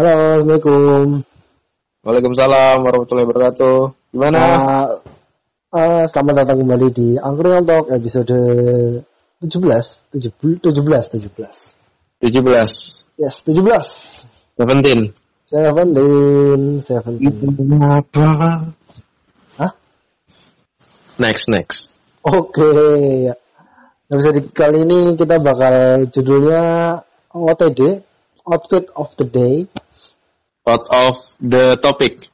Halo, Assalamualaikum. Waalaikumsalam warahmatullahi wabarakatuh. Gimana? Uh, uh, selamat datang kembali di Angkringan Talk episode 17, 17, 17, 17. 17. Yes, 17. 17. Seventeen, seventeen. Apa? Hah? Next, next. Oke, ya. Episode kali ini kita bakal judulnya OTD, Outfit of the Day. Out of the topic.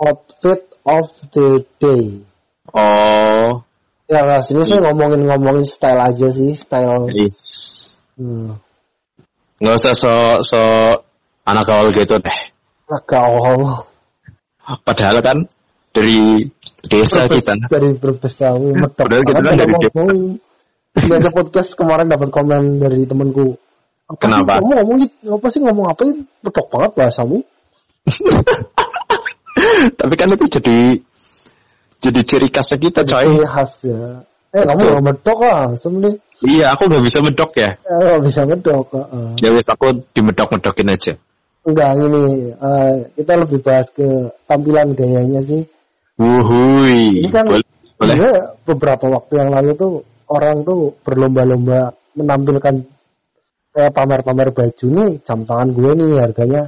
Outfit of the Day. Oh. Ya, nah, sini sih ngomongin-ngomongin style aja sih, style. Is. Hmm. Nggak usah so so anak gaul gitu deh. Agak awal. Padahal kan dari desa kita. dari medok Padahal kita kan dari Depok. Di ada podcast kemarin dapat komen dari temanku. Apa Kenapa? Sih, kamu ngomong apa sih ngomong apa ini medok banget bahasamu. Tapi kan itu jadi jadi ciri khasnya kita coy. Ciri khas ya. Eh kamu nggak medok lah, sebenarnya. Iya, aku nggak bisa medok ya. Eh, nggak bisa medok. heeh. Ya wis aku dimedok-medokin aja. Enggak ini, eh, kita lebih bahas ke tampilan gayanya sih. Wuhui. Ini kan boleh. boleh. beberapa waktu yang lalu tuh orang tuh berlomba-lomba menampilkan kayak pamer-pamer baju nih jam tangan gue nih harganya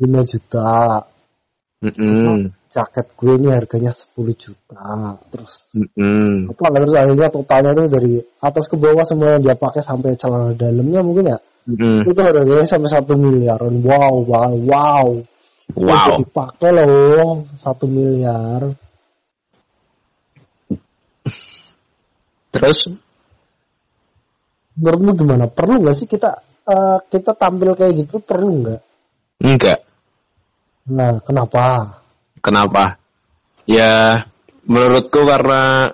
5 juta Mm-mm. jaket gue nih harganya 10 juta terus Mm-mm. apa terus akhirnya totalnya tuh dari atas ke bawah semua yang dia pakai sampai celana dalamnya mungkin ya Mm-mm. itu harganya sampai satu miliaran wow wow wow Wow. Dipakai loh satu miliar Terus menurutmu gimana perlu nggak sih kita eh, kita tampil kayak gitu perlu nggak enggak. nah kenapa Kenapa? Ya menurutku karena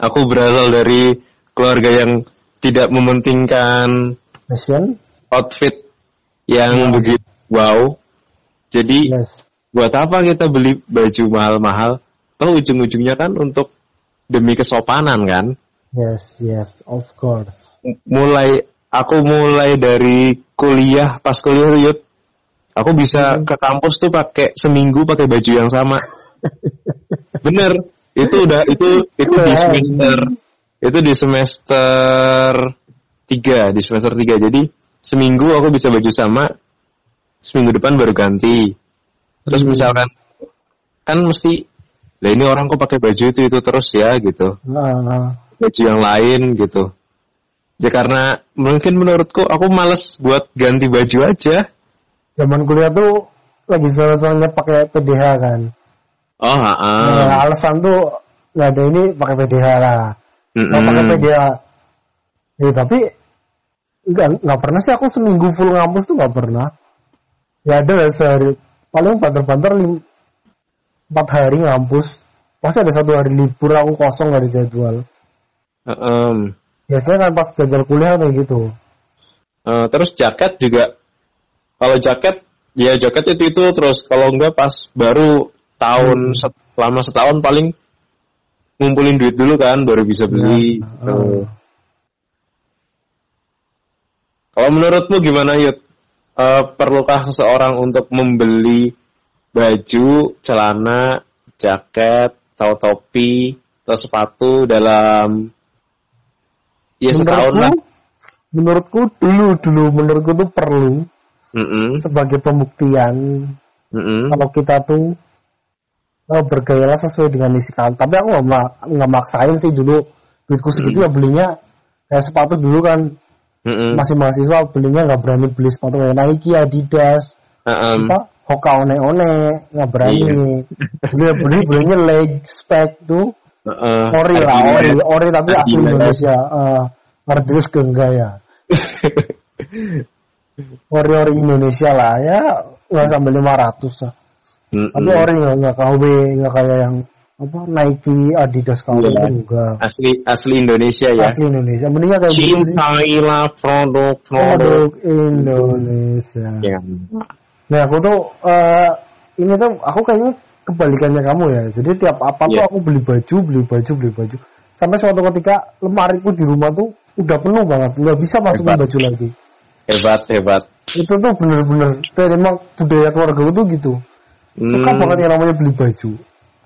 aku berasal dari keluarga yang tidak mementingkan fashion outfit yang Ya. begitu wow. Jadi yes buat apa kita beli baju mahal-mahal? Toh ujung-ujungnya kan untuk demi kesopanan kan? yes yes of course Mulai aku mulai dari kuliah pas kuliah tuh, Yud, aku bisa ke kampus tuh pakai seminggu pakai baju yang sama. Bener, itu udah itu itu di semester itu di semester tiga di semester tiga. Jadi seminggu aku bisa baju sama seminggu depan baru ganti. Terus Hmm. misalkan kan mesti lah ini orang kok pakai baju itu itu terus ya gitu. Nah, baju yang lain gitu ya karena mungkin menurutku aku males buat ganti baju aja. Zaman kuliah tuh lagi senang-senangnya pakai PDH kan. Oh ah Nah, alasan tuh nggak ada ini pakai PDH lah. Mau pakai PDH ya tapi nggak nggak pernah sih. Aku seminggu full ngampus tuh nggak pernah. Ya ada lah sehari. Paling banter-banter empat hari ngampus. Pasti ada satu hari libur aku kosong dari jadwal biasanya kan pas jadwal kuliah kayak gitu Eh, terus jaket juga kalau jaket ya jaket itu itu terus kalau enggak pas baru tahun set- selama setahun paling ngumpulin duit dulu kan baru bisa beli. Nah, Tuh. Kalau menurutmu gimana Yud? Eh, perlukah seseorang untuk membeli baju, celana, jaket, atau topi, atau sepatu dalam ya setahun lah. menurutku dulu dulu menurutku tuh perlu Mm-mm, sebagai pembuktian mm-mm. kalau kita tuh oh, bergaya sesuai dengan isi kan. Tapi aku nggak nggak maksain sih dulu duitku segitu ya belinya kayak sepatu dulu kan Mm-mm. masih mahasiswa belinya nggak berani beli sepatu kayak Nike, Adidas, Mm-mm. apa Hoka one-one nggak berani. Beli beli belinya leg spec tuh Heeh. ori lah ori ori tapi asli. Indonesia. Uh, ke enggak ya. Ori ori Indonesia lah ya nggak sampai 500 lah. Mm-mm. Tapi ori nggak nggak KW nggak kayak yang apa Nike, Adidas KW Iya. itu enggak. asli asli Indonesia ya. Asli Indonesia. Mendingnya kayak gitu sih. Cintailah produk-produk. Produk Indonesia. Ya. Nah aku tuh eh ini tuh aku kayaknya kebalikannya kamu ya. Jadi tiap apa tuh Iya. aku beli baju, beli baju, beli baju. Sampai suatu ketika lemariku di rumah tuh udah penuh banget, nggak bisa masukin Hebat. baju lagi. Hebat hebat. itu tuh bener-bener memang budaya keluarga itu gitu hmm. suka banget yang namanya beli baju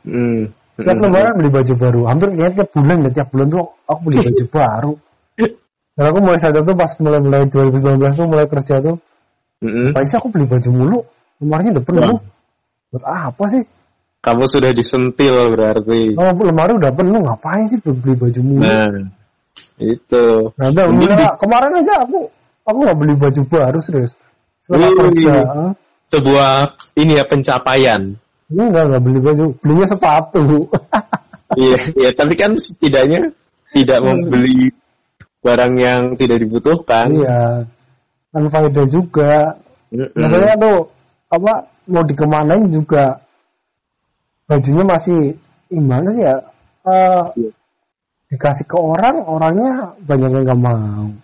hmm. tiap hmm. lebaran beli baju baru hampir kayak tiap bulan ya tiap bulan tuh aku beli baju baru dan aku mulai sadar tuh pas mulai-mulai 2019 tuh mulai kerja tuh mm-hmm. pasti aku beli baju mulu lemarinya udah penuh buat apa sih kamu sudah disentil berarti. Oh lemari udah penuh ngapain sih beli baju mulu? Nah itu. Nah, udah, kemarin aja aku aku nggak beli baju baru serius. Setelah kerja sebuah ini ya pencapaian. Enggak nggak beli baju belinya sepatu. Iya iya tapi kan setidaknya tidak membeli barang yang tidak dibutuhkan. Iya kan faedah juga. Mm tuh apa mau dikemanain juga bajunya masih gimana sih ya uh, dikasih ke orang orangnya banyak yang nggak mau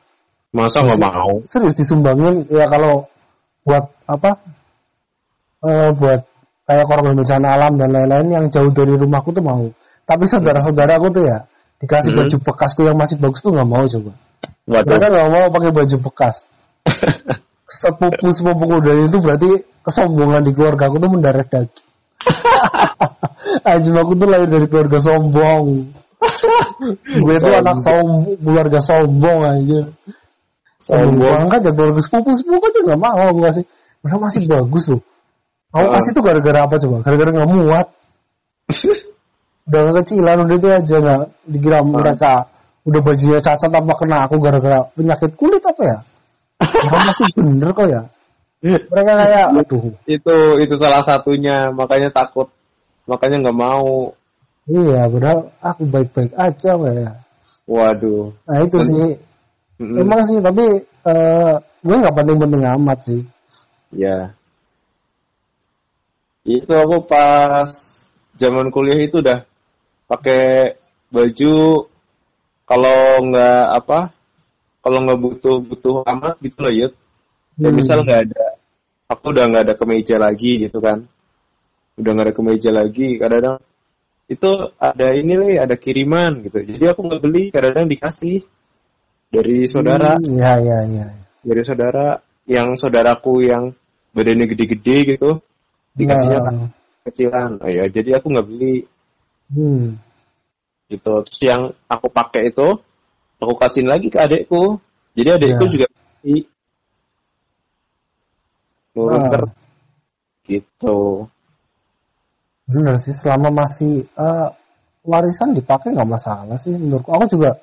Masa nggak mau? Serius disumbangin ya kalau buat apa? Uh, buat kayak korban bencana alam dan lain-lain yang jauh dari rumahku tuh mau. Tapi saudara-saudara aku tuh ya dikasih hmm. baju bekasku yang masih bagus tuh nggak mau coba. Waduh. Mereka nggak mau pakai baju bekas. sepupu sepupuku dari itu berarti kesombongan di keluarga aku tuh mendarat daging. Aja aku tuh lahir dari keluarga sombong. Gue tuh anak sombong, keluarga sombong aja. Sombong kan jadi bagus sepupu sepupu aja nggak mau aku kasih. Mereka masih bagus loh. Aku kasih tuh gara-gara apa coba? Gara-gara nggak muat. udah kecilan udah itu aja nggak dikira mereka udah bajunya cacat apa kena aku gara-gara penyakit kulit apa ya? Mereka masih bener kok ya. Mereka kayak aduh. Itu itu salah satunya makanya takut makanya nggak mau. Iya, padahal aku baik-baik aja ya. Waduh. Nah itu sih Mm-hmm. Emang sih, tapi uh, gue nggak penting-penting amat sih. Ya. Itu aku pas zaman kuliah itu udah pakai baju kalau nggak apa kalau nggak butuh butuh amat gitu loh ya hmm. misal nggak ada aku udah nggak ada kemeja lagi gitu kan udah nggak ada kemeja lagi kadang-kadang itu ada ini nih ada kiriman gitu jadi aku nggak beli kadang-kadang dikasih dari saudara. Hmm, ya, ya, ya. Dari saudara yang saudaraku yang badannya gede-gede gitu dikasihnya ya. kecilan. Oh, ya, jadi aku nggak beli. Hmm. Gitu. Terus yang aku pakai itu aku kasihin lagi ke adekku. Jadi adekku ya. juga beli. Nurun ah. gitu. Bener sih, selama masih uh, warisan dipakai nggak masalah sih menurutku. Aku juga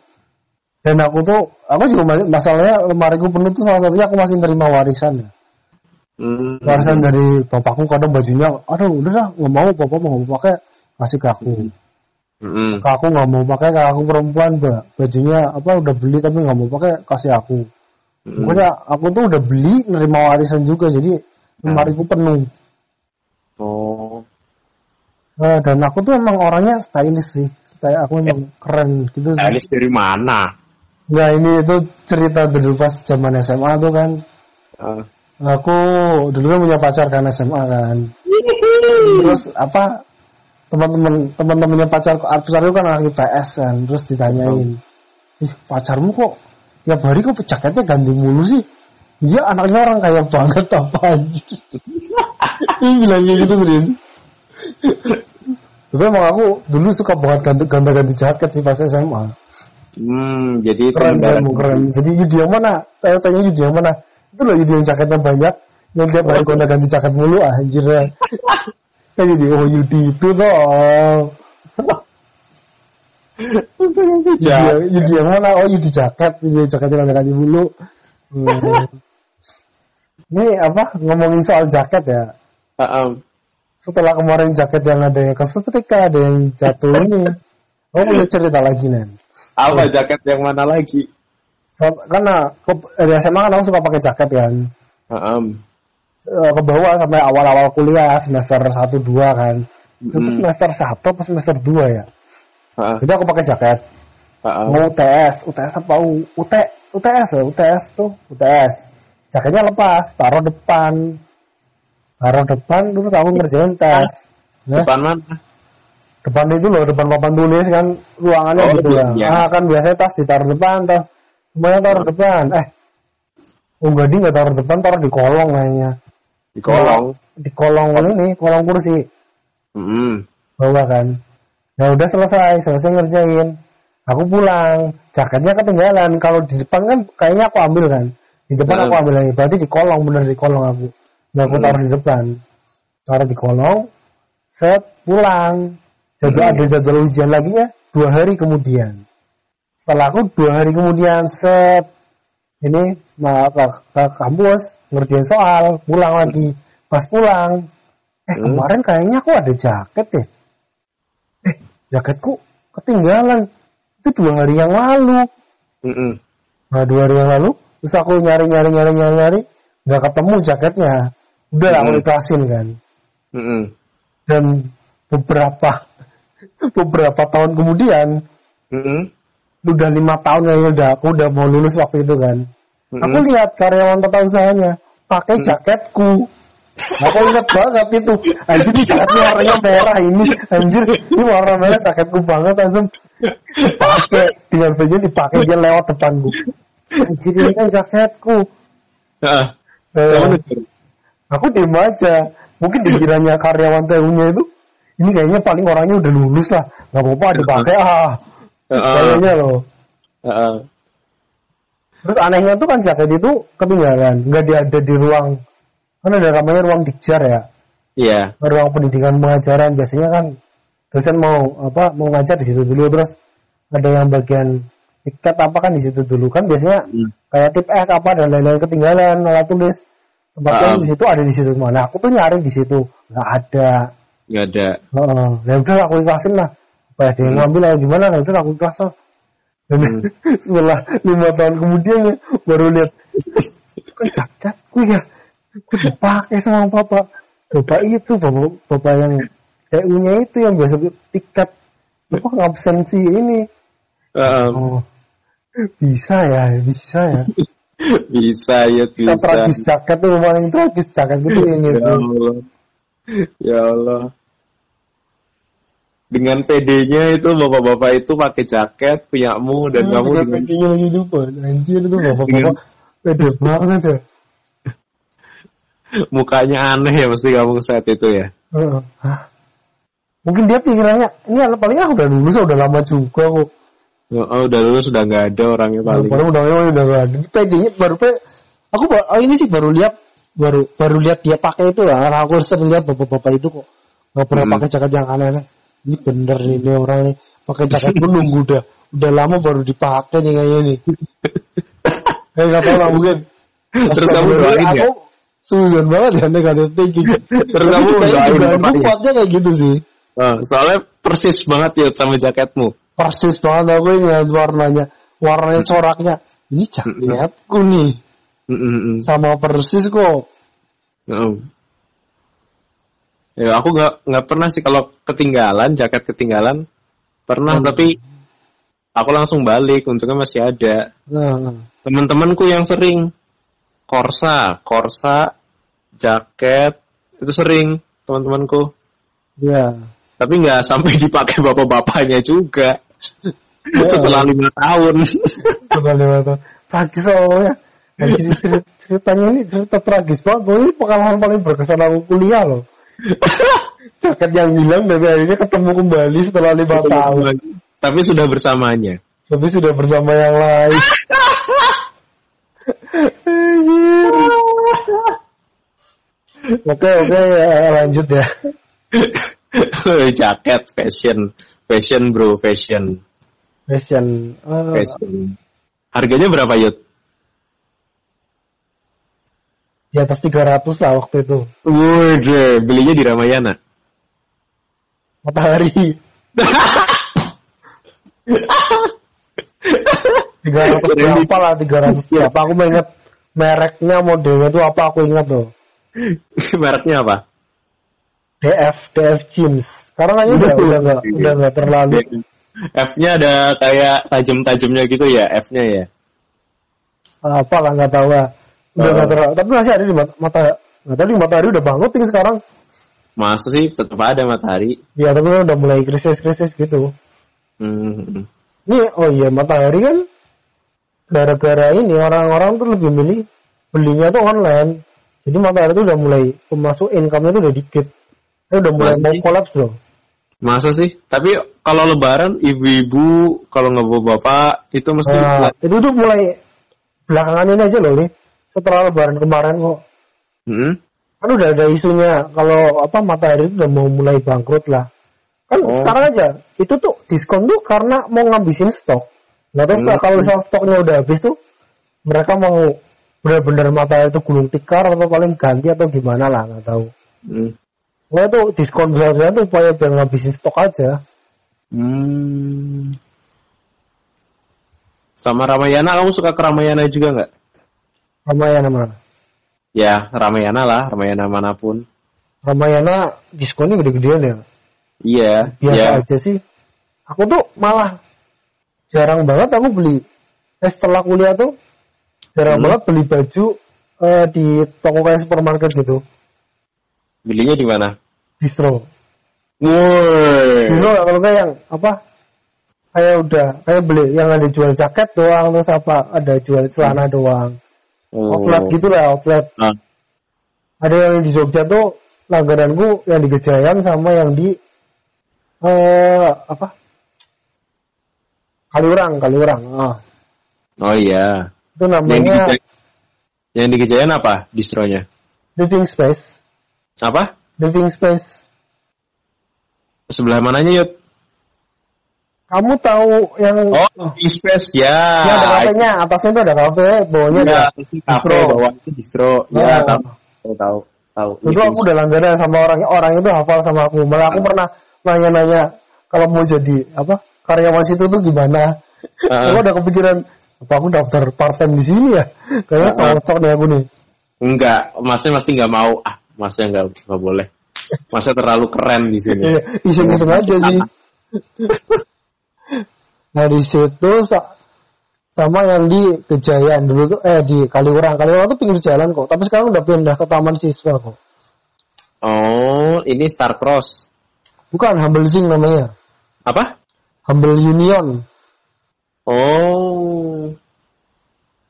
dan aku tuh aku juga masalahnya lemariku penuh tuh salah satunya aku masih terima warisan ya hmm. warisan dari bapakku kadang bajunya aduh udah lah nggak mau bapak mau pakai kasih ke aku hmm. ke aku nggak mau pakai ke aku perempuan mbak bajunya apa udah beli tapi nggak mau pakai kasih aku hmm. aku tuh udah beli nerima warisan juga jadi lemariku penuh oh Nah, dan aku tuh emang orangnya stylish sih. Style aku emang keren gitu. Stylish dari mana? Nah ini itu cerita dulu pas zaman SMA tuh kan. Uh. Aku dulu kan punya pacar kan SMA kan. Terus apa teman-teman teman-temannya pacar pacar itu kan anak IPS kan. Terus ditanyain, ih pacarmu kok tiap hari kok jaketnya ganti mulu sih? Dia anaknya orang kaya banget apa aja. Ini bilangnya gitu serius. Tapi emang aku dulu suka banget ganti-ganti jaket sih pas SMA. Hmm, jadi keren, keren, keren. Jadi Yudi yang mana? Tanya tanya Yudi yang mana? Itu loh Yudi yang jaketnya banyak, yang tiap hari gonta ganti jaket mulu ah, anjir. Kan jadi oh Yudi itu tuh. Yudi, Yudi yang mana? Oh Yudi jaket, Yudi jaketnya ganti ganti mulu. Hmm. Ini apa ngomongin soal jaket ya? Uh -um. Setelah kemarin jaket yang ada yang kesetrika, ada yang jatuh ini, oh punya cerita lagi nih. Apa jaket yang mana lagi? So, karena ke, dari SMA kan aku suka pakai jaket kan. Um. Ke bawah sampai awal-awal kuliah semester 1 2 kan. Mm. Itu semester 1 atau semester 2 ya. Uh. Jadi aku pakai jaket. Uh Mau UTS, UTS apa U, UT, UTS ya, UTS tuh, UTS. Jaketnya lepas, taruh depan. Taruh depan terus aku ngerjain tes. Depan mana? depan itu loh depan papan tulis kan ruangannya oh, gitu ya. Ah kan biasanya tas ditaruh depan, tas semuanya taruh depan. Eh Oh enggak dia nggak taruh depan, taruh di kolong kayaknya. Di kolong. Di kolong ini, kolong kursi. Mm -hmm. Bawa kan. Ya udah selesai, selesai ngerjain. Aku pulang, jaketnya ketinggalan. Kalau di depan kan kayaknya aku ambil kan. Di depan aku ambil lagi. Berarti di kolong, bener di kolong aku. Nah aku taruh di depan. Taruh di kolong, set pulang. Jadi hmm. ada jadwal ujian lagi ya dua hari kemudian. Setelah aku dua hari kemudian set ini nah, ke, ke kampus ngerjain soal, pulang lagi. Pas pulang, eh hmm. kemarin kayaknya aku ada jaket deh. Eh jaketku ketinggalan. Itu dua hari yang lalu. Hmm. Nah dua hari yang lalu, terus aku nyari nyari nyari nyari nyari, nggak ketemu jaketnya. Udah hmm. aku ikhlasin kan. Hmm. Dan beberapa beberapa tahun kemudian mm-hmm. udah lima tahun kayaknya udah aku udah mau lulus waktu itu kan mm-hmm. aku lihat karyawan tata usahanya pakai mm-hmm. jaketku aku ingat banget itu. Anjir ini jaketnya warnanya merah ini. Anjir ini warna merah jaketku banget langsung pakai dengan baju dipakai dia lewat depanku. Anjir ini kan jaketku. Uh, eh, aku diem aja. Mungkin dikiranya karyawan TU-nya itu ini kayaknya paling orangnya udah lulus lah. Nggak apa-apa dipakai ah. Kayaknya loh. Uh, terus anehnya tuh kan jaket itu ketinggalan. Nggak ada di ruang kan ada namanya ruang dikjar ya iya yeah. ruang pendidikan pengajaran biasanya kan dosen mau apa mau ngajar di situ dulu terus ada yang bagian tiket apa kan di situ dulu kan biasanya hmm. kayak tip X apa dan lain-lain ketinggalan alat tulis tempatnya uh. di situ ada di situ mana aku tuh nyari di situ nggak ada Gak ada. Oh, ya udah aku ikhlasin lah. Apa ya dia hmm. ngambil atau gimana? Ya udah aku lah. Dan hmm. setelah lima tahun kemudian ya baru lihat kan jaketku ya, aku dipakai sama papa. Bapak itu, bapak, bapak yang TU-nya itu yang biasa tiket apa absensi ini. Um. Oh, bisa ya, bisa ya. bisa ya, bisa. Tragis jaket tuh paling tragis jaket gitu ini. Ya Allah ya Allah. Dengan PD-nya itu bapak-bapak itu pakai jaket punyamu dan hmm, kamu dengan PD-nya lagi lupa. Anjir itu bapak-bapak pede banget ya. Mukanya aneh ya mesti kamu saat itu ya. Uh, Mungkin dia pikirannya ini paling aku udah lulus udah lama juga kok. Oh, udah lulus udah nggak ada orangnya paling. Paling udah udah nggak ada. PD-nya baru pe aku oh, ini sih baru lihat baru baru lihat dia pakai itu lah aku sering lihat bapak-bapak itu kok nggak pernah hmm. pakai jaket yang aneh-aneh ini bener nih ini orang nih pakai jaket pun nunggu udah udah lama baru dipakai nih kayaknya nih eh nggak tahu lah mungkin terus kamu doain ya Susan banget ya nih kata thinking terus kamu doain bapaknya kayak gitu sih uh, soalnya persis banget ya sama jaketmu persis banget aku ingat warnanya warnanya coraknya ini jaketku nih Mm-mm. Sama persis kok. Mm. Ya aku nggak nggak pernah sih kalau ketinggalan jaket ketinggalan pernah mm. tapi aku langsung balik untungnya masih ada. Mm. Teman-temanku yang sering korsa, korsa, jaket itu sering teman-temanku. Iya. Tapi nggak sampai dipakai bapak-bapaknya juga. Ya. Setelah lima tahun. Setelah lima tahun. Pagi soalnya Nah, jadi ceritanya ini cerita tragis banget. Ini pengalaman paling berkesan aku kuliah loh. Jaket yang hilang dan akhirnya ketemu kembali setelah lima tahun. Tapi sudah bersamanya. Tapi sudah bersama yang lain. oke oke ya, lanjut ya. Jaket fashion, fashion bro fashion. Fashion. Uh, fashion. Harganya berapa Yud? di atas 300 lah waktu itu. Wih, belinya di Ramayana. Matahari. Tiga ratus berapa lah tiga ratus berapa? Aku ingat mereknya modelnya itu apa aku ingat tuh. Mereknya apa? DF DF jeans. Sekarang aja udah udah nggak udah nggak terlalu. F-nya ada kayak tajam-tajamnya gitu ya F-nya ya. Apa lah nggak tahu lah. Udah uh, ter... tapi masih ada di mata, mata nggak tahu di matahari udah banget nih sekarang. Masa sih tetap ada matahari? Iya tapi udah mulai krisis-krisis gitu. Hmm. Ini oh iya matahari kan gara-gara ini orang-orang tuh lebih milih belinya tuh online. Jadi matahari itu udah mulai pemasuk income-nya tuh udah dikit. Eh udah mulai mau kolaps loh. Masa sih? Tapi kalau lebaran ibu-ibu kalau nggak bawa bapak itu mesti nah, itu tuh mulai belakangan ini aja loh nih. Setelah lebaran kemarin kok. Hmm? Kan udah ada isunya kalau apa matahari itu udah mau mulai bangkrut lah. Kan oh. sekarang aja itu tuh diskon tuh karena mau ngabisin stok. Nah terus hmm. kalau misal stoknya udah habis tuh mereka mau benar-benar matahari itu gulung tikar atau paling ganti atau gimana lah nggak tahu. Hmm. Nah itu diskon besar tuh supaya biar ngabisin stok aja. Hmm. Sama Ramayana, kamu suka ke Ramayana juga nggak? Ramayana mana? Ya, Ramayana lah, Ramayana mana pun. Ramayana diskonnya gede-gedean ya? Iya. Biasa yeah. aja sih. Aku tuh malah jarang banget aku beli. Eh, setelah kuliah tuh jarang hmm. banget beli baju uh, di toko kayak supermarket gitu. Belinya di mana? distro. Woi. Distro kalau yang apa? Kayak udah kayak beli yang ada jual jaket doang terus apa ada jual celana doang. Oh. Outlet gitu lah outlet. Nah. Ada yang di Jogja tuh langgananku yang di Gejayan sama yang di eh apa? Kaliurang, Kaliurang. Oh. oh iya. Itu namanya yang di, Gejayan apa distronya? Living Space. Apa? living space. Sebelah mananya, Yud? Kamu tahu yang Oh, living space ya. Ya ada kafenya, atasnya itu ada kafe, bawahnya ya, ada distro. Bawah itu distro. Ya, oh. tahu. Tahu, tahu. Itu aku udah langganan sama orang orang itu hafal sama aku. Malah aku pernah nanya-nanya kalau mau jadi apa karyawan situ tuh gimana. Uh. Aku udah kepikiran apa aku daftar part time di sini ya? Kayaknya uh. cocok deh aku nih. Enggak, masnya pasti nggak mau. Ah, masnya nggak nggak boleh. Masnya terlalu keren di sini. Iya, iseng-iseng aja sih. Nah di situ sama yang di Kejayaan dulu tuh eh di Kaliurang. Kaliurang tuh pinggir jalan kok tapi sekarang udah pindah ke Taman Siswa kok. Oh ini Star Cross. Bukan Humble Zing namanya. Apa? Humble Union. Oh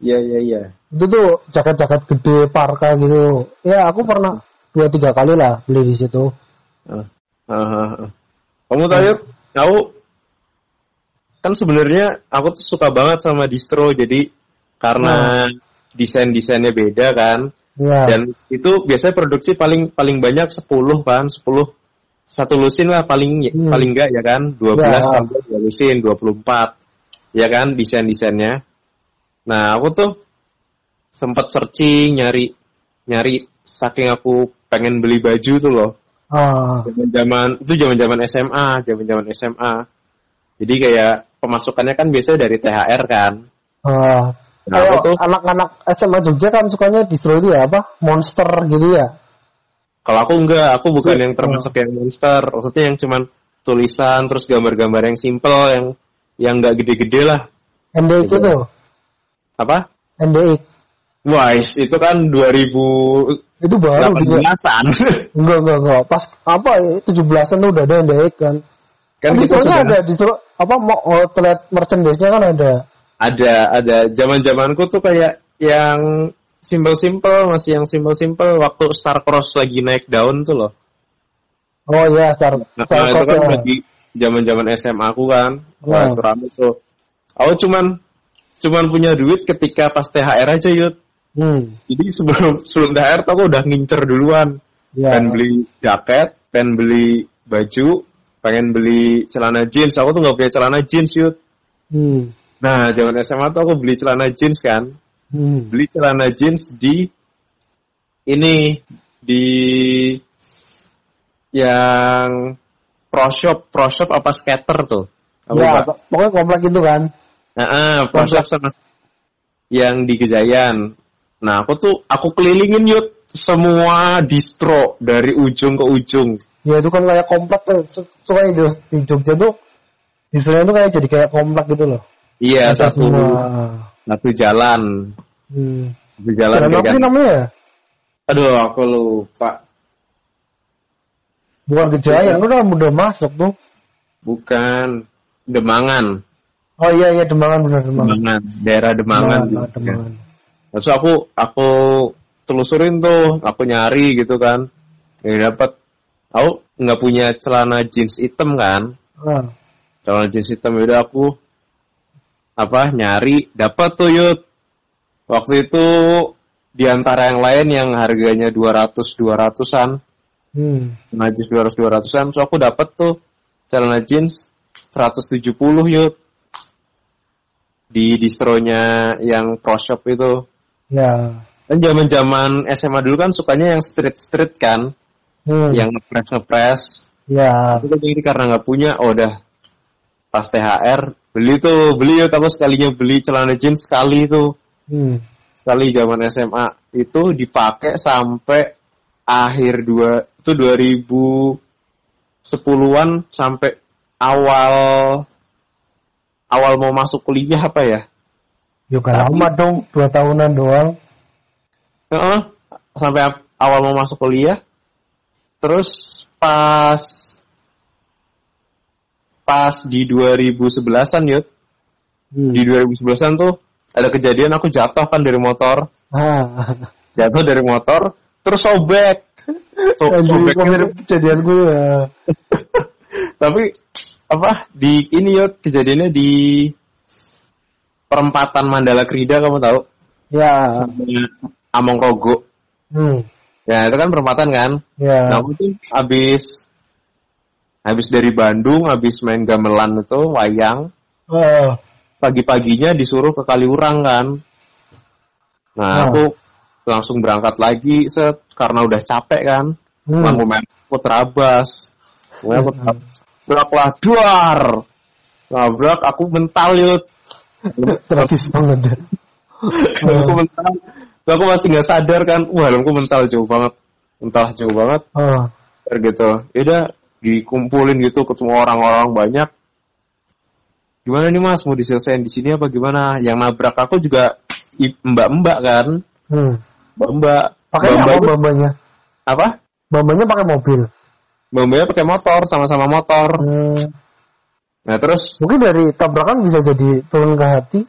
Iya iya iya. Itu tuh jaket-jaket gede parka gitu. Ya aku pernah dua tiga kali lah beli di situ. Uh, uh, uh. Kamu tahu ya? Tahu? Kan sebenarnya aku tuh suka banget sama distro jadi karena uh. desain-desainnya beda kan. Yeah. Dan itu biasanya produksi paling paling banyak 10 kan, 10 satu lusin lah paling hmm. paling enggak ya kan 12 yeah. sampai 2 lusin 24 ya kan desain-desainnya nah aku tuh sempat searching nyari nyari saking aku pengen beli baju tuh loh. Ah. Zaman itu zaman zaman SMA, zaman zaman SMA. Jadi kayak pemasukannya kan biasanya dari THR kan. Ah. Nah, tuh anak-anak SMA Jogja kan sukanya distro itu ya apa? Monster gitu ya. Kalau aku enggak, aku bukan yang termasuk oh. yang monster. Maksudnya yang cuman tulisan terus gambar-gambar yang simple yang yang enggak gede-gede lah. NDX gitu. itu. Apa? NDX. Wah, itu kan 2000 itu baru 18-an. enggak, enggak, enggak. Pas apa ya, 17-an tuh udah ada yang naik kan. Kan Tapi sudah... ada di apa mau outlet merchandise-nya kan ada. Ada, ada. Zaman-zamanku tuh kayak yang simple-simple, masih yang simple-simple waktu Star Cross lagi naik daun tuh loh. Oh iya, Star, nah, Star Cross. Itu kan ya. lagi zaman-zaman SMA aku kan. Wah, itu rame tuh. Aku cuman cuman punya duit ketika pas THR aja yud. Hmm. Jadi sebelum sebelum THR tuh aku udah ngincer duluan. Yeah. Pengen beli jaket, pengen beli baju, pengen beli celana jeans. Aku tuh nggak punya celana jeans yud. Hmm. Nah, zaman SMA tuh aku beli celana jeans kan. Hmm. Beli celana jeans di ini di yang pro shop, pro shop apa skater tuh. Iya, pokoknya komplek itu kan. Nah, uh, sama yang di Kejayan. Nah, aku tuh aku kelilingin yuk semua distro dari ujung ke ujung. Ya itu kan kayak komplek tuh. Soalnya di, di Jogja tuh distronya tuh kayak jadi kayak komplek gitu loh. Iya, satu satu jalan. Hmm. Satu jalan, jalan apa sih namanya? Aduh, aku lupa. Bukan Gejayan, lu udah udah masuk tuh. Bukan. Demangan. Oh iya iya Demangan benar Demangan. Demangan, daerah Demangan. Demangan, Demangan. terus aku aku telusurin tuh aku nyari gitu kan ya dapat aku nggak punya celana jeans hitam kan Ah. celana jeans hitam udah aku apa nyari dapat tuh yud waktu itu di antara yang lain yang harganya 200 200-an Hmm. celana jeans 200 200-an so aku dapat tuh celana jeans 170 yud di distronya yang pro shop itu Ya. kan zaman zaman SMA dulu kan sukanya yang street street kan Hmm. yang ngepres ngepres Ya. aku jadi karena nggak punya oh udah pas THR beli tuh beli ya aku sekalinya beli celana jeans sekali tuh Hmm. sekali zaman SMA itu dipakai sampai akhir dua itu 2010-an sampai awal awal mau masuk kuliah apa ya Ya kan lama dong, dua tahunan doang. Heeh, sampai ap- awal mau masuk kuliah. Terus pas pas di 2011-an yud, Hmm. di 2011-an tuh ada kejadian aku jatuh kan dari motor, Ah. jatuh dari motor, terus sobek. So, sobek mirip kejadian gue ya. tapi apa di ini yud kejadiannya di perempatan Mandala Krida kamu tahu? Ya. Among Rogo. Hmm. Ya itu kan perempatan kan? Ya. Nah, aku tuh habis habis dari Bandung, habis main gamelan itu wayang, Oh. pagi-paginya disuruh ke Kaliurang kan. Nah, Ah. aku langsung berangkat lagi set karena udah capek kan. Hmm. Lampu main aku terabas. Kemudian aku tabrak lah duar. Nabrak aku mental yut. Tragis banget. aku mental. Aku masih nggak sadar kan. Wah, helmku mental jauh banget. Mental jauh banget. Kayak gitu. Yaudah dikumpulin gitu ketemu orang-orang banyak. Gimana nih mas mau diselesain di sini apa gimana? Yang nabrak aku juga mbak-mbak kan, Hmm. mbak-mbak. Pakai apa bambanya? Apa? Bambanya pakai mobil. Mbak-mbaknya pakai motor, sama-sama motor. Hmm. Nah terus, Mungkin dari tabrakan bisa jadi turun ke hati.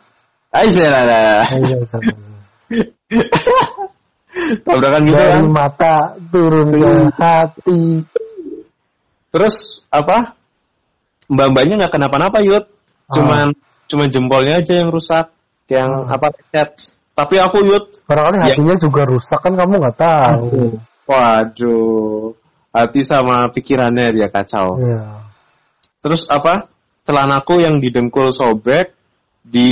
aja lah, lah. Ah, iya, sama. tabrakan gitu dari kan. mata turun ke hati. Terus apa? Mbak-mbaknya nggak kenapa-napa yud, Ah. cuman cuman jempolnya aja yang rusak, yang Ah. apa cat. Tapi aku yud, Barangkali Ya. hatinya juga rusak kan kamu nggak tahu. waduh, hati sama pikirannya dia kacau. Iya. Terus apa? Celanaku yang di dengkul sobek di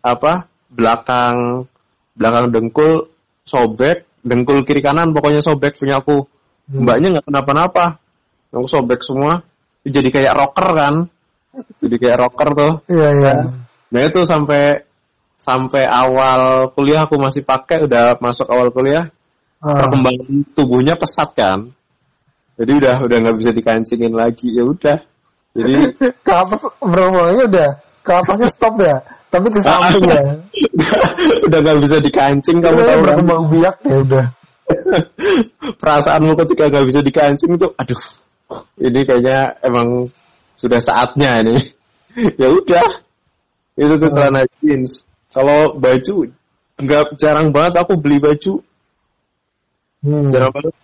apa? Belakang belakang dengkul sobek, dengkul kiri kanan pokoknya sobek punya aku. Hmm. Mbaknya nggak kenapa-napa. Aku sobek semua. Jadi kayak rocker kan. Jadi kayak rocker tuh. Iya iya. Nah itu sampai sampai awal kuliah aku masih pakai udah masuk awal kuliah Ah. perkembangan tubuhnya pesat kan. Jadi udah udah nggak bisa dikancingin lagi ya udah. Jadi Kapas berapa udah kapasnya stop ya, tapi ke samping ya. udah nggak bisa dikancing kamu Udah tahu kan? berkembang biak ya udah. Perasaanmu ketika nggak bisa dikancing itu, aduh, ini kayaknya emang sudah saatnya ini. ya udah, itu tuh celana jeans. Kalau baju nggak jarang banget aku beli baju, Hmm. jarang banget.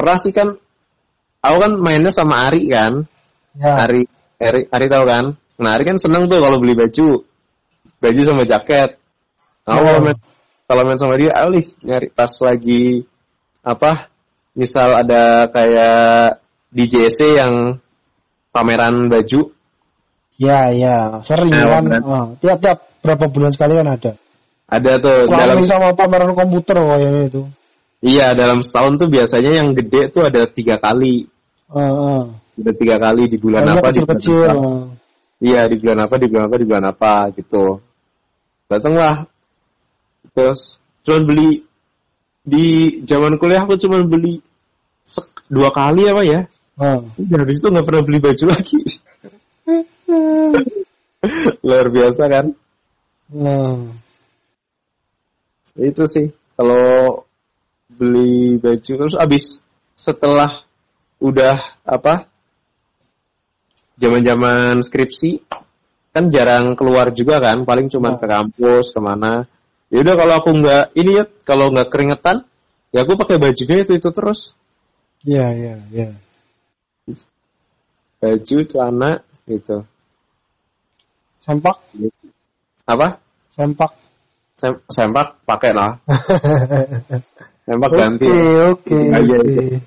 Pernah sih kan, aku kan mainnya sama Ari kan, Ya. Ari, Ari, Ari tahu kan? Nah, Ari kan seneng tuh kalau beli baju, baju sama jaket. Nah, Oh. kalau main, kalau main sama dia, alih nyari pas lagi apa? Misal ada kayak di JC yang pameran baju, Ya ya, sering Nah, kan. Oh, Tiap-tiap berapa bulan sekali kan ada. ada tuh dalam Selalu sama pameran komputer kayaknya itu. Iya dalam setahun tuh biasanya yang gede tuh ada tiga kali, Heeh. ada tiga kali di bulan Banyak apa di bulan apa. Iya di bulan apa, di bulan apa, di bulan apa gitu. Datanglah. Terus cuman beli di zaman kuliah aku cuman beli dua kali apa ya. Heeh. Udah habis itu nggak pernah beli baju lagi. Luar biasa kan? Hmm. Itu sih kalau beli baju. Terus abis setelah udah apa zaman-zaman skripsi kan jarang keluar juga kan paling cuma ke kampus ke mana. Ya udah kalau aku nggak ini ya kalau nggak keringetan ya aku pakai bajunya itu itu terus. Iya, iya, iya. baju celana gitu. Sempak, apa? Sempak. Sem- sempak pakai lah sempak Oke, ganti. oke, oke. itu.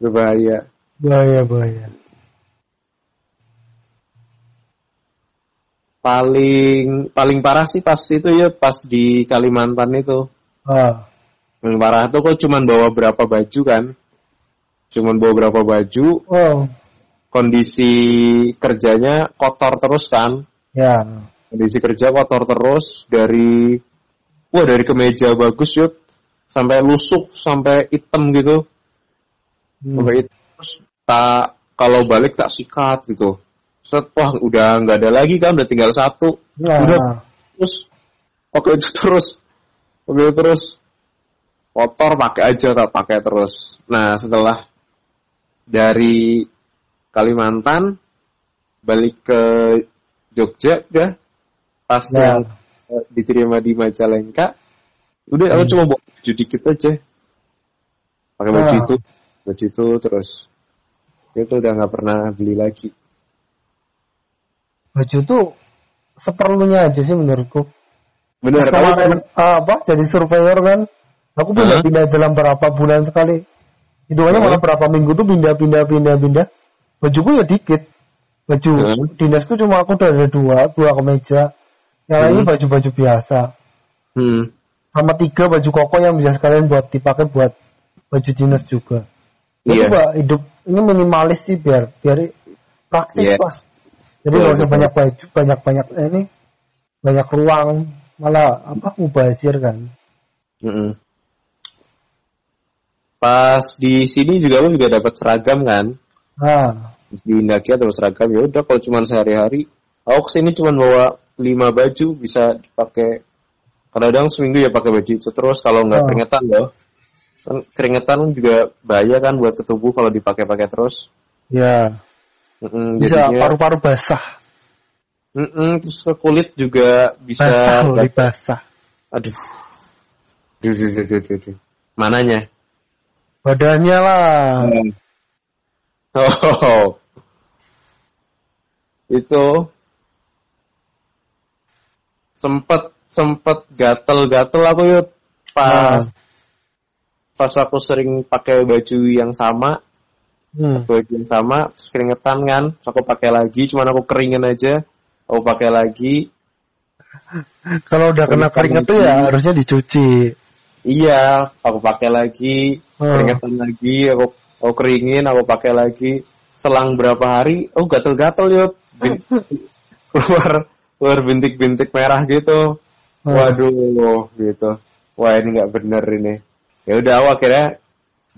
berbahaya. Bahaya, bahaya. paling paling parah sih pas itu ya pas di Kalimantan itu. Ah, paling parah tuh kok cuman bawa berapa baju kan? Cuman bawa berapa baju. Oh, kondisi kerjanya kotor terus kan? Ya. kondisi kerja kotor terus dari wah dari kemeja bagus yuk sampai lusuk sampai hitam gitu Hmm. sampai hitam terus tak kalau balik tak sikat gitu set wah udah nggak ada lagi kan udah tinggal satu Nah, udah terus pakai itu terus pakai itu terus kotor pakai aja tak pakai terus nah setelah dari Kalimantan balik ke Jogja ya pas Ya. yang eh, diterima di Majalengka udah aku Hmm. cuma bawa baju dikit aja pakai baju Ah. itu baju itu terus itu udah nggak pernah beli lagi baju tuh seperlunya aja sih menurutku. bener Pas kalau ah, apa jadi surveyor kan, aku pindah-pindah dalam berapa bulan sekali. Hitungannya Hmm. malah berapa minggu tuh pindah-pindah pindah-pindah. Bajuku ya dikit. Baju Hmm. dinasku cuma aku udah ada dua, dua kemeja. Yang lainnya Hmm. baju-baju biasa. hmm, Sama tiga baju koko yang bisa sekalian buat dipakai buat baju dinas juga. Jadi Iya. Mbak, hidup ini minimalis sih biar biar praktis Iya. lah. Jadi Betul, nggak usah banyak baju, banyak banyak eh, ini banyak ruang malah apa mubazir kan. Mm-mm. Pas di sini juga lu juga dapat seragam kan? Nah, Di Indakia dapat seragam ya udah kalau cuma sehari-hari. Aku ke sini cuma bawa lima baju bisa dipakai. Kadang-kadang seminggu ya pakai baju itu terus kalau nggak Oh. keringetan loh. Kan keringetan juga bahaya kan buat ke tubuh kalau dipakai-pakai terus. ya Mm-mm, bisa paru-paru basah, Mm-mm, terus ke kulit juga bisa. basah lebih basah. Aduh. Duh, duh, duh, duh, duh, duh. Mananya? Badannya lah. Oh, itu sempet sempet gatel-gatel aku yuk pas Ah. pas aku sering pakai baju yang sama Hmm. baju yang sama terus keringetan kan terus aku pakai lagi cuman aku keringin aja aku pakai lagi Kalau udah kena keringet tuh ya harusnya dicuci. iya aku pakai lagi Hmm. keringetan lagi aku aku keringin aku pakai lagi selang berapa hari oh gatel-gatel yuk keluar keluar bintik-bintik merah gitu. Waduh gitu wah ini nggak bener ini ya udah aku akhirnya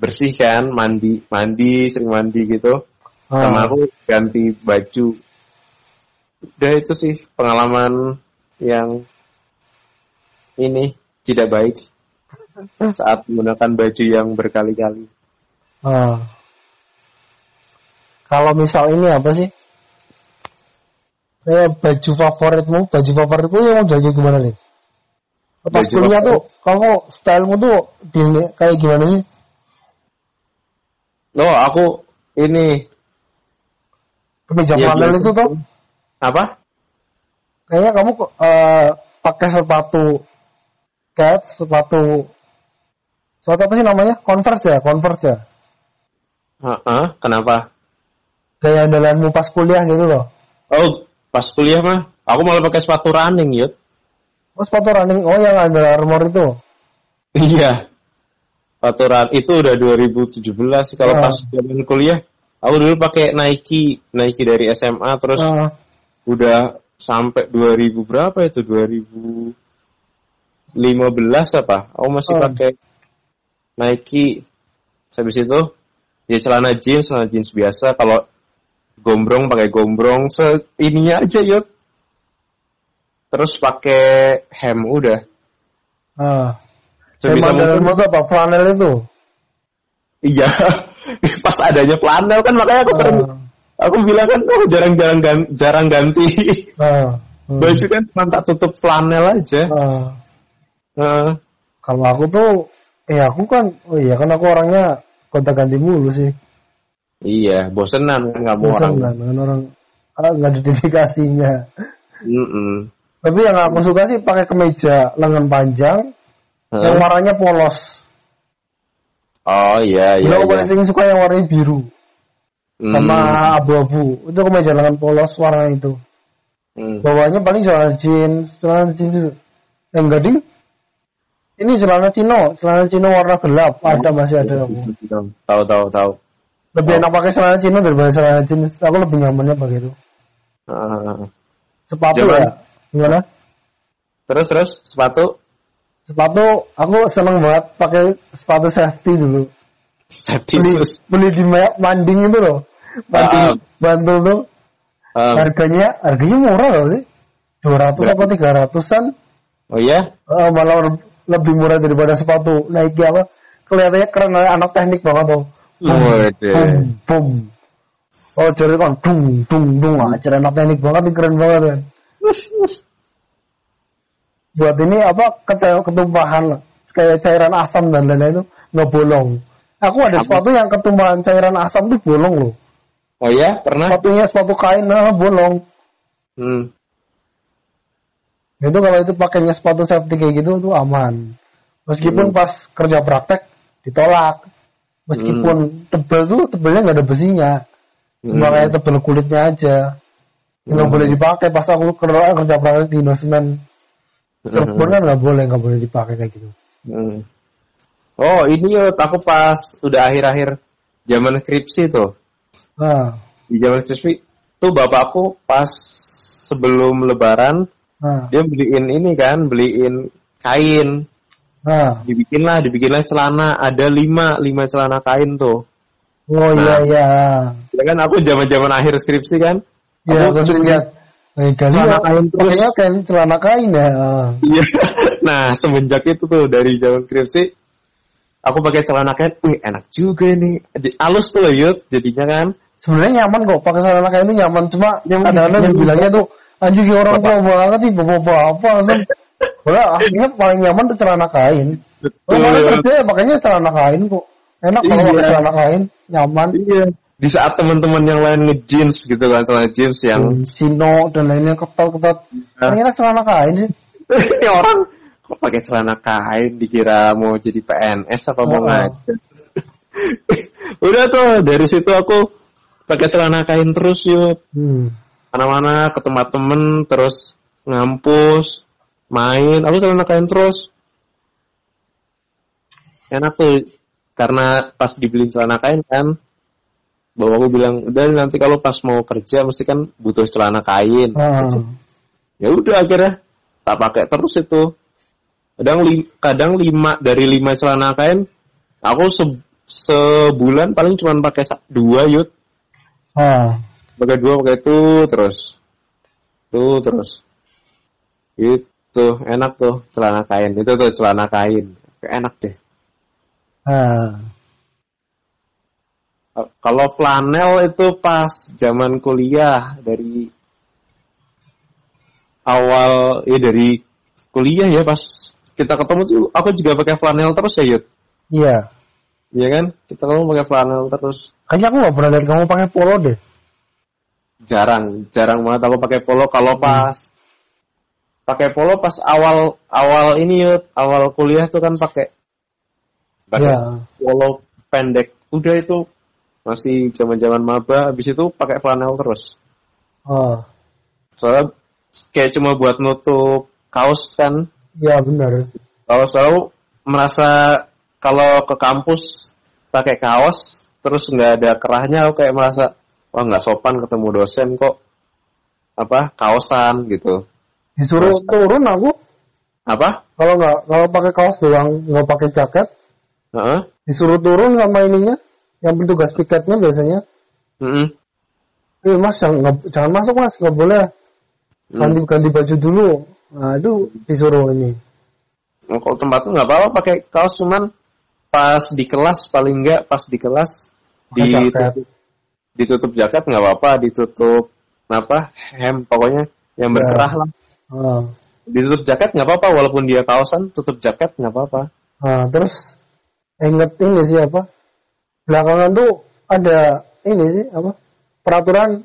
bersih kan mandi mandi sering mandi gitu Ah. sama aku ganti baju udah itu sih pengalaman yang ini tidak baik saat menggunakan baju yang berkali-kali Ah. Kalau misal ini apa sih? Kayak baju favoritmu, baju favoritmu yang mau jadi gimana nih? Pas kuliah tuh, kamu stylemu tuh di, kayak gimana sih? Oh, aku ini Kemeja flanel biasa. itu tuh, apa? kayaknya kamu eh, pakai sepatu cat, sepatu sepatu apa sih namanya? Converse ya, Converse ya. Heeh, kenapa? Kayak andalanmu pas kuliah gitu loh. Oh, pas kuliah mah aku malah pakai sepatu running, Yud. Oh sepatu running, oh yang Under Armour itu. Iya. Sepatu run itu udah 2017 sih kalau Ah. pas zaman kuliah. Aku dulu pakai Nike, Nike dari SMA terus Ah, udah sampai 2000 berapa itu 2015 apa? Aku masih Oh. pakai Nike. Habis itu ya celana jeans, celana jeans biasa. Kalau gombrong pakai gombrong, se ininya aja yuk. Terus pakai hem udah. ah. Sebisa mungkin. tuh apa? Flanel itu. Iya. Pas adanya flanel kan makanya aku sering Ah, aku bilang kan oh jarang-jarang gan- jarang ganti ah, hmm. baju kan cuma tak tutup flanel aja. Ah. Uh. Kalau aku tuh, eh aku kan, oh iya kan aku orangnya kota ganti mulu sih. Iya, bosenan kan nggak mau Bosan orang. kan, orang ah, nggak ada dedikasinya. Mm-mm. Tapi yang aku suka sih pakai kemeja lengan panjang, Heeh. yang warnanya polos. Oh iya iya. Aku iya. paling suka yang warnanya biru Hmm, sama abu-abu. Itu kemeja lengan polos warna itu. hmm. Bawahnya paling celana jeans, celana jeans. Yang enggak ding? Ini celana cino, celana cino warna gelap. Ada masih ada aku. Tahu tahu tahu. Lebih Oh. enak pakai celana cino daripada celana jeans. Aku lebih nyamannya pakai itu. Ah. Sepatu Zaman- ya. Gimana? Terus terus sepatu Sepatu aku seneng banget pakai sepatu safety dulu. safety Beli, beli di ma- Manding itu loh. Manding Bantul tuh. Um, Harganya harganya murah loh sih. 200 apa 300-an. oh iya? Eh, malah le- lebih murah daripada sepatu Nike apa kelihatannya keren anak teknik banget tuh Waduh. bum bum oh jadi kan dung dung dung aja anak teknik banget keren banget kan buat ini apa ketumpahan kayak cairan asam dan lain-lain itu nggak bolong. Aku ada sepatu yang ketumpahan cairan asam tuh bolong loh. Oh iya, pernah? sepatunya sepatu kain nah bolong. Hmm. itu kalau itu pakainya sepatu safety kayak gitu tuh aman. Meskipun Hmm. pas kerja praktek ditolak. Meskipun tebel tuh tebelnya nggak ada besinya. Cuma Hmm. kayak tebel kulitnya aja nggak Hmm. boleh dipakai pas aku kerja, kerja praktek di Indosemen Cirebon kan nggak boleh nggak boleh dipakai kayak gitu Hmm. Oh ini ya, aku pas udah akhir-akhir zaman skripsi tuh. nah Di zaman skripsi tuh bapakku pas sebelum lebaran nah dia beliin ini kan, beliin kain. nah Dibikinlah, dibikinlah celana. Ada lima, lima celana kain tuh. oh iya Nah. iya Ya kan aku zaman-zaman akhir skripsi kan. Iya aku sering lihat Celana ya, kain terus. pakainya kain celana kain ya. Iya. Nah, semenjak itu tuh dari zaman skripsi aku pakai celana kain, wih enak juga nih. Jadi, Halus tuh loh Yud, jadinya kan. sebenarnya nyaman kok pakai celana kain itu nyaman cuma Nyaman, kadang-kadang nyaman. bilangnya tuh anjing kayak orang tua banget sih bapak-bapak langsung Padahal aslinya paling nyaman tuh celana kain. Kalau pakai kerja ya pakainya celana kain kok. Enak kalau Iya. pakai celana kain, nyaman. Iya. Di saat teman-teman yang lain nge-jeans gitu kan, celana jeans yang Sino dan lainnya ketat-ketat. Ternyata celana kain sih. Ya orang kok pakai celana kain dikira mau jadi PNS apa mau ngajar. Udah tuh dari situ aku pakai celana kain terus yuk. Hmm. Mana-mana ke tempat temen terus ngampus main aku celana kain terus. Enak tuh karena pas dibeliin celana kain kan bahwa aku bilang udah nanti kalau pas mau kerja mesti kan butuh celana kain. Ah. ya udah akhirnya tak pakai terus itu kadang li- kadang lima dari lima celana kain aku se- sebulan paling cuma pakai dua yut Ah. pakai dua pakai itu terus tuh terus itu enak tuh celana kain itu tuh celana kain enak deh Ah. Kalau flanel itu pas zaman kuliah dari awal ya dari kuliah ya pas kita ketemu tuh aku juga pakai flanel terus ya Yud Iya. Iya kan kita ketemu pakai flanel terus Kayaknya aku gak pernah lihat kamu pakai polo deh. jarang jarang banget aku pakai polo kalau pas pakai polo pas awal awal ini Yud awal kuliah tuh kan pakai pakai Iya. polo pendek udah itu masih zaman zaman maba habis itu pakai flanel terus. Oh. soalnya kayak cuma buat nutup kaos kan. Iya benar. kalau selalu merasa kalau ke kampus pakai kaos terus nggak ada kerahnya aku kayak merasa wah nggak sopan ketemu dosen kok. Apa? Kaosan gitu. Disuruh Terus- turun aku. Apa? Kalau nggak kalau pakai kaos doang nggak pakai jaket Heeh. disuruh turun sama ininya yang petugas piketnya biasanya Mm-mm. eh mas jangan, jangan masuk mas nggak boleh Hmm. ganti ganti baju dulu nah itu disuruh ini Oh, kalau tempat tuh nggak apa-apa pakai kaos cuman pas di kelas paling nggak pas di kelas jaket. ditutup, jaket nggak apa-apa ditutup apa hem pokoknya yang Ya. berkerah lah Ah. Ditutup jaket nggak apa-apa, walaupun dia kaosan, tutup jaket nggak apa-apa. Nah, terus inget ini sih apa? Belakangan tuh ada ini sih apa? Peraturan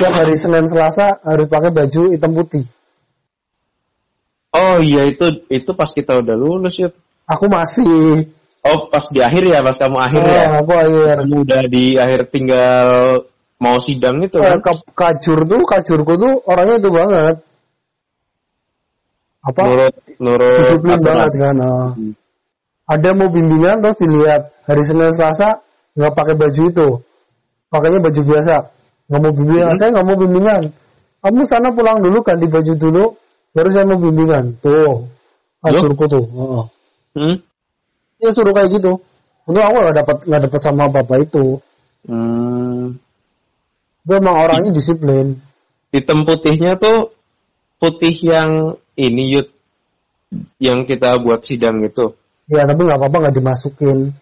tiap hari Senin Selasa harus pakai baju hitam putih. Oh iya itu itu pas kita udah lulus ya. Aku masih. Oh pas di akhir ya, pas kamu akhir oh, ya. Aku akhir. Kamu udah di akhir tinggal mau sidang itu kan? Ke, kajur tuh, kajurku tuh orangnya itu banget. Apa? Nurut, nurut disiplin banget kan. Oh. Hmm. Ada mau bimbingan terus dilihat hari Senin Selasa nggak pakai baju itu, pakainya baju biasa. Nggak mau bimbingan, hmm. saya nggak mau bimbingan. Kamu sana pulang dulu ganti baju dulu, baru saya mau bimbingan. Tuh, kajurku tuh. Oh. Hmm? Ya suruh kayak gitu. Untuk aku nggak dapat nggak dapat sama bapak itu. Hmm. Gue emang orangnya disiplin. Hitam putihnya tuh putih yang ini yud yang kita buat sidang itu. Ya tapi nggak apa-apa nggak dimasukin.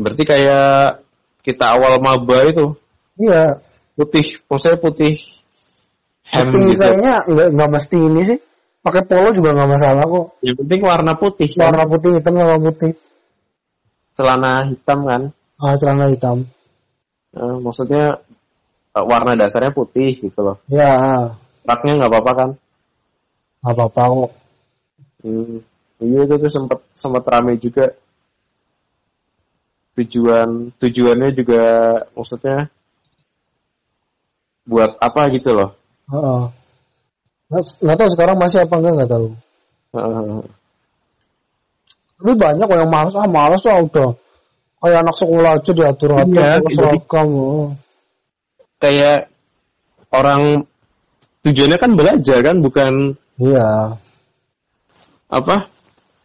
Berarti kayak kita awal maba itu. Iya. Putih, maksudnya putih. Hem putih gitu. kayaknya nggak nggak mesti ini sih. Pakai polo juga nggak masalah kok. Yang penting warna putih. Warna kan? putih hitam warna putih. Celana hitam kan? Ah celana hitam. Uh, maksudnya uh, warna dasarnya putih gitu loh. Ya. Raknya nggak apa-apa kan? Nggak apa-apa kok. Hmm. Iya itu tuh sempat sempat ramai juga. Tujuan tujuannya juga maksudnya buat apa gitu loh. Uh. Nggak, tahu sekarang masih apa enggak nggak tahu. Uh. Tapi banyak yang malas ah malas ah udah kayak anak sekolah aja diatur atur iya, seragam. Kayak orang tujuannya kan belajar kan bukan iya apa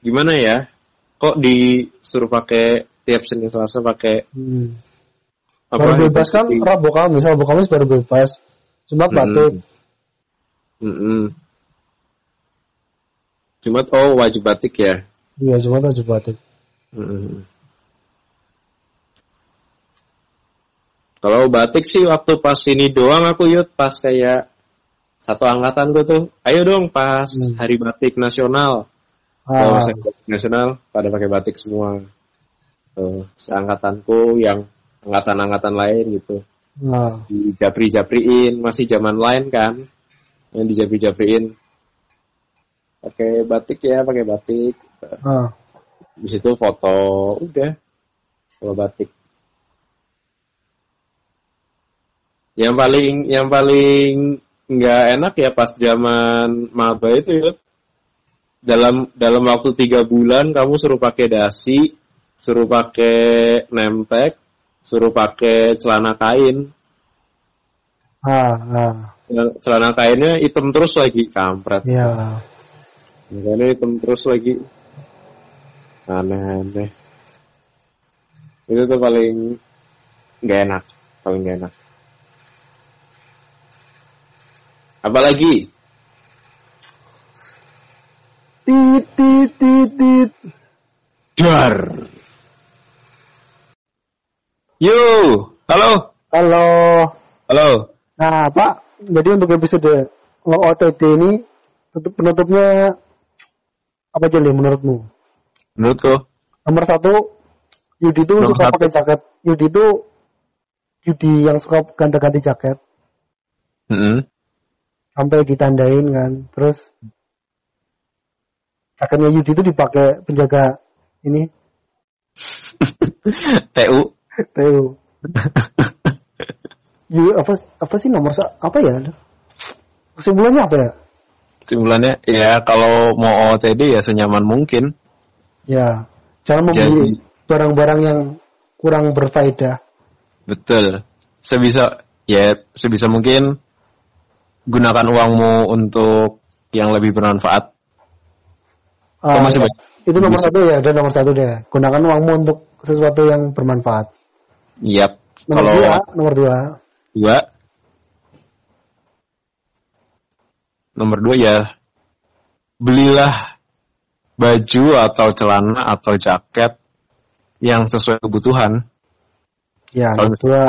gimana ya kok disuruh pakai tiap senin selasa pakai hmm. apa, baru bebas kan rabu kamis rabu kamis baru bebas cuma hmm. batik hmm. hmm. Jumat oh wajib batik ya iya Jumat wajib batik hmm. Kalau batik sih waktu pas ini doang aku yuk pas kayak satu angkatan gue tuh, ayo dong pas hmm. hari batik nasional. Ah. Kalau nasional pada pakai batik semua. Tuh, seangkatanku yang angkatan-angkatan lain gitu. Ah. Di japri-japriin, masih zaman lain kan. Yang di japri-japriin. Pakai batik ya, pakai batik. Ah. Di situ foto, udah. Kalau batik. Yang paling yang paling nggak enak ya pas zaman maba itu ya. Dalam dalam waktu tiga bulan kamu suruh pakai dasi, suruh pakai nemtek, suruh pakai celana kain. Ah, ah. Celana kainnya hitam terus lagi, kampret. Iya. Makanya hitam terus lagi. Aneh-aneh. Itu tuh paling nggak enak, paling nggak enak. Apalagi? Tit, tit, tit, tit. Dar. Yo, halo. Halo. Halo. Nah, Pak, jadi untuk episode OTT ini tutup penutupnya apa aja menurutmu? Menurutku? Nomor satu, Yudi itu suka pakai jaket. Yudi itu Yudi yang suka ganti-ganti jaket. Mm -hmm sampai ditandain kan terus jaketnya Yudi itu dipakai penjaga ini TU TU Yudi apa apa sih nomor apa ya kesimpulannya apa ya kesimpulannya ya kalau mau OTD ya senyaman mungkin ya jangan membeli barang-barang yang kurang berfaedah betul sebisa ya sebisa mungkin gunakan uangmu untuk yang lebih bermanfaat. Masih ya. Itu nomor bisa. satu ya, dan nomor satu deh. Gunakan uangmu untuk sesuatu yang bermanfaat. Yap. Nomor Kalau dua, nomor dua. Dua. Nomor dua ya, belilah baju atau celana atau jaket yang sesuai kebutuhan. Ya, Kalau dua.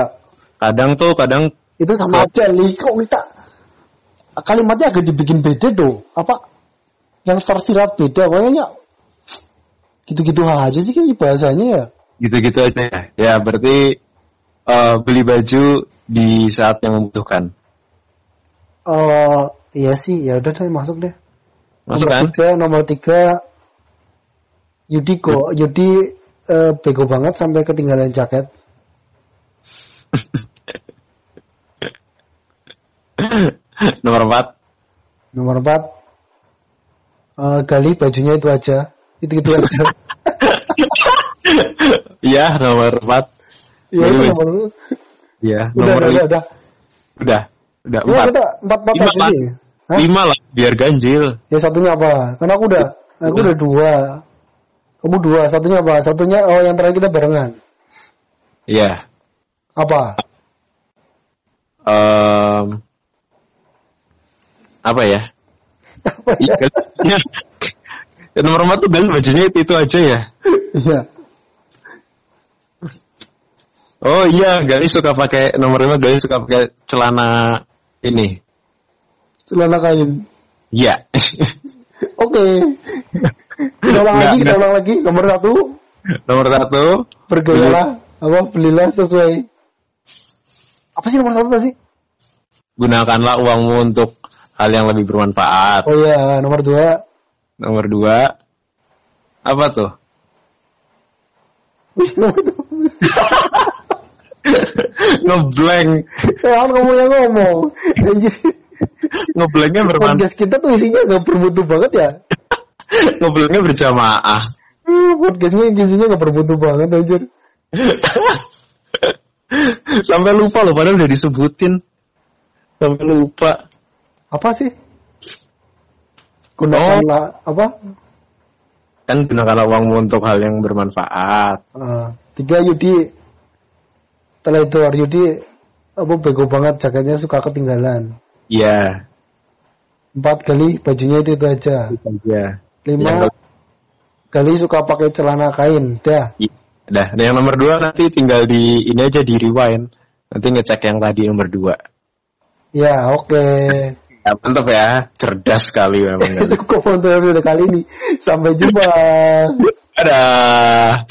Kadang tuh, kadang itu sama aja nih kok kita kalimatnya agak dibikin beda tuh. Apa yang tersirat beda kayaknya gitu-gitu aja sih kayak bahasanya ya. Gitu-gitu aja ya. Ya berarti uh, beli baju di saat yang membutuhkan. Oh iya sih ya udah deh masuk deh. Masuk nomor kan? Tiga, nomor tiga Yudi kok Yudi uh, bego banget sampai ketinggalan jaket. nomor empat. Nomor empat uh, Gali bajunya itu aja. Itu itu aja. Iya nomor empat. Iya itu nomor Iya nomor udah, udah, udah. Udah. Udah Ya, empat. empat Lima lah. Lima lah biar ganjil. Ya satunya apa? Karena aku udah, aku udah dua. Kamu dua, satunya apa? Satunya oh yang terakhir kita barengan. Iya. Apa? Em, apa ya? Apa Iya, ya? Gali- Ya, nomor empat tuh Gali bajunya itu, itu aja ya. Iya. Oh iya, Gali suka pakai nomor lima. Gali suka pakai celana ini. Celana kain. Iya. Oke. Kita ulang lagi, kita ulang lagi. Nomor satu, nomor satu. bergayalah, apa belilah sesuai. Apa sih nomor satu tadi? Gunakanlah uangmu untuk hal yang lebih bermanfaat. Oh iya, nomor dua, Nomor dua. Apa tuh? Ngeblank. Jangan kamu yang ngomong. Ngeblanknya bermanfaat. Podcast kita tuh isinya gak bermutu banget ya. Ngeblanknya berjamaah. Hmm, Podcastnya isinya gak bermutu banget anjir. Sampai lupa loh, padahal udah disebutin. Sampai lupa. Apa sih? Gunakanlah apa? Kan gunakanlah uangmu untuk hal yang bermanfaat. Ah, tiga Yudi teledor Yudi apa bego banget jaketnya suka ketinggalan. Iya. Empat kali bajunya itu, itu aja. Iya. Lima Yang kali suka pakai celana kain. Dah. Iya. Dah, Dan yang nomor dua nanti tinggal di ini aja di rewind. Nanti ngecek yang tadi nomor dua. Ya oke. Ya, mantap ya, cerdas sekali memang. itu kok untuk episode kali ini. Sampai jumpa. Dadah.